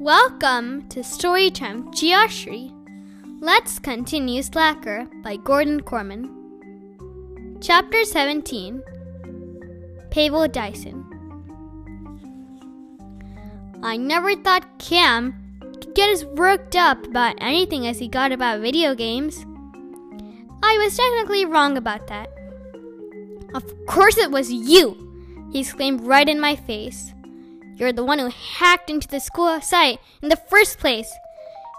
Welcome to Storytime Geometry. Let's continue Slacker by Gordon Korman. Chapter 17 Pavel Dysan. I never thought Cam could get as worked up about anything as he got about video games. I was technically wrong about that. Of course it was you! He exclaimed right in my face. You're the one who hacked into the school site in the first place.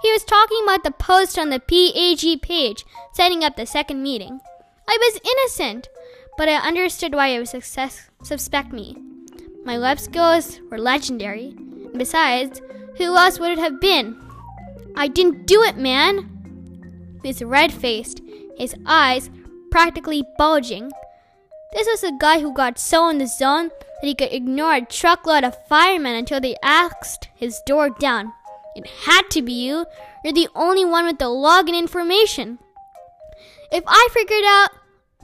He was talking about the post on the PAG page setting up the second meeting. I was innocent, but I understood why he would success- suspect me. My web skills were legendary. And besides, who else would it have been? I didn't do it, man! He was red faced, his eyes practically bulging. This was a guy who got so in the zone that he could ignore a truckload of firemen until they asked his door down. It had to be you. You're the only one with the login information. If I figure it out,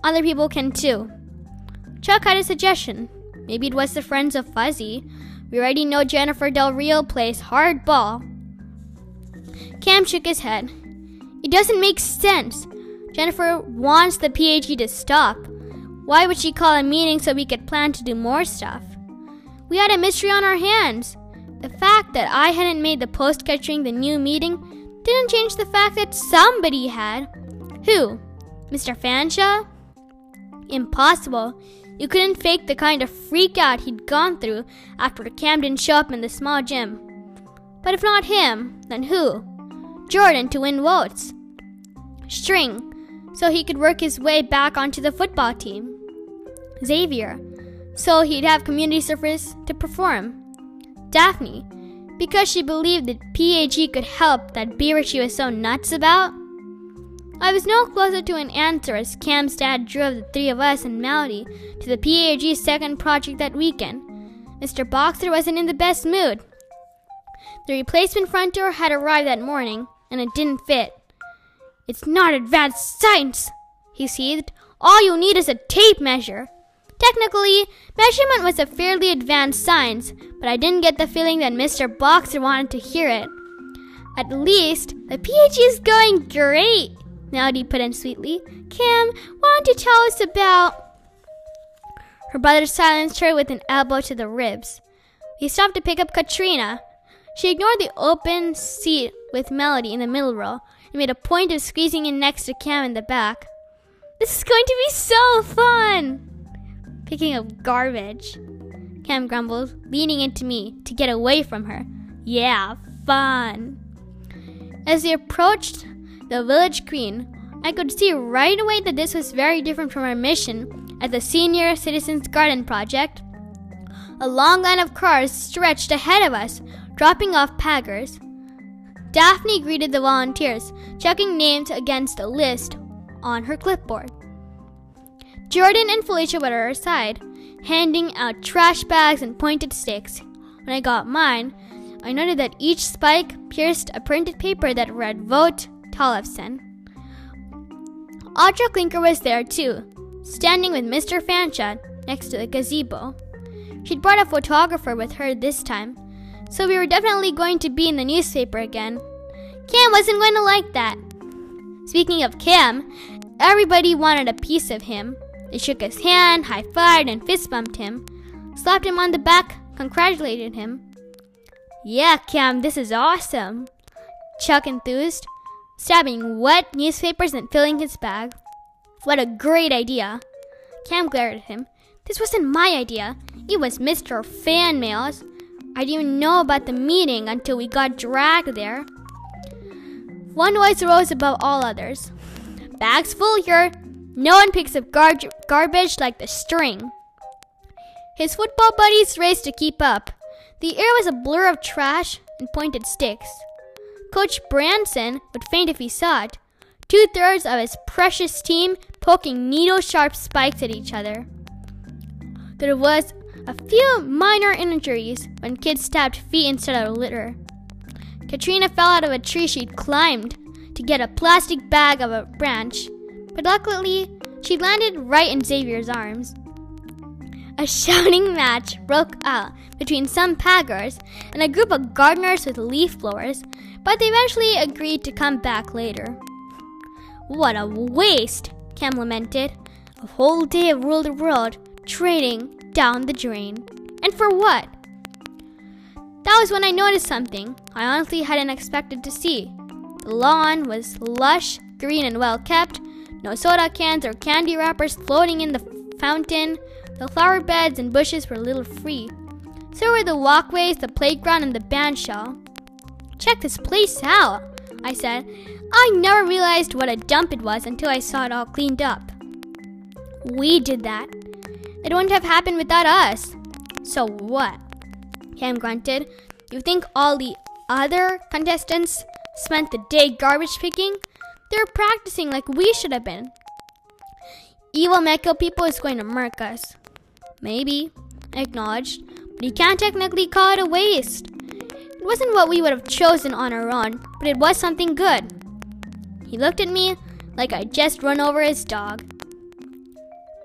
other people can too. Chuck had a suggestion. Maybe it was the friends of Fuzzy. We already know Jennifer Del Rio plays hardball. Cam shook his head. It doesn't make sense. Jennifer wants the PAG to stop. Why would she call a meeting so we could plan to do more stuff? We had a mystery on our hands. The fact that I hadn't made the post catching the new meeting didn't change the fact that somebody had. Who? Mr. Fanshawe? Impossible. You couldn't fake the kind of freak out he'd gone through after Cam didn't show up in the small gym. But if not him, then who? Jordan to win votes. String, so he could work his way back onto the football team. Xavier, so he'd have community service to perform. Daphne, because she believed that PAG could help that beaver she was so nuts about. I was no closer to an answer as Cam's dad drove the three of us and Melody to the PAG's second project that weekend. Mr. Boxer wasn't in the best mood. The replacement front door had arrived that morning, and it didn't fit. It's not advanced science, he seethed. All you need is a tape measure. Technically, measurement was a fairly advanced science, but I didn't get the feeling that Mr. Boxer wanted to hear it. At least, the PAG is going great, Melody put in sweetly. Cam, why don't you tell us about. Her brother silenced her with an elbow to the ribs. He stopped to pick up Katrina. She ignored the open seat with Melody in the middle row and made a point of squeezing in next to Cam in the back. This is going to be so fun! Picking up garbage. Cam grumbled, leaning into me to get away from her. Yeah, fun. As we approached the village green, I could see right away that this was very different from our mission at the Senior Citizens Garden Project. A long line of cars stretched ahead of us, dropping off paggers. Daphne greeted the volunteers, checking names against a list on her clipboard. Jordan and Felicia were at our side, handing out trash bags and pointed sticks. When I got mine, I noted that each spike pierced a printed paper that read Vote Tollefson. Audra Clinker was there too, standing with Mr. Fanshawe next to the gazebo. She'd brought a photographer with her this time, so we were definitely going to be in the newspaper again. Cam wasn't going to like that. Speaking of Cam, everybody wanted a piece of him. They shook his hand, high fived, and fist bumped him, slapped him on the back, congratulated him. Yeah, Cam, this is awesome. Chuck enthused, stabbing wet newspapers and filling his bag. What a great idea. Cam glared at him. This wasn't my idea. It was Mr. Fanmail's. I didn't even know about the meeting until we got dragged there. One voice rose above all others. Bags full here. No one picks up gar- garbage like the string. His football buddies raced to keep up. The air was a blur of trash and pointed sticks. Coach Branson would faint if he saw it. Two thirds of his precious team poking needle sharp spikes at each other. There was a few minor injuries when kids stabbed feet instead of litter. Katrina fell out of a tree she'd climbed to get a plastic bag of a branch, but luckily she landed right in Xavier's arms. a shouting match broke out between some paggers and a group of gardeners with leaf blowers, but they eventually agreed to come back later. What a waste, Cam lamented. A whole day of rule the world trading down the drain. And for what? That was when I noticed something I honestly hadn't expected to see. The lawn was lush, green, and well kept. No soda cans or candy wrappers floating in the fountain. The flower beds and bushes were a little free. So were the walkways, the playground, and the bandshell. Check this place out, I said. I never realized what a dump it was until I saw it all cleaned up. We did that. It wouldn't have happened without us. So what? Cam grunted. You think all the other contestants spent the day garbage picking? They're practicing like we should have been. Evil Meko people is going to murk us. Maybe, I acknowledged, but you can't technically call it a waste. It wasn't what we would have chosen on our own, but it was something good. He looked at me like I'd just run over his dog.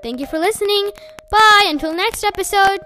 Thank you for listening. Bye until next episode.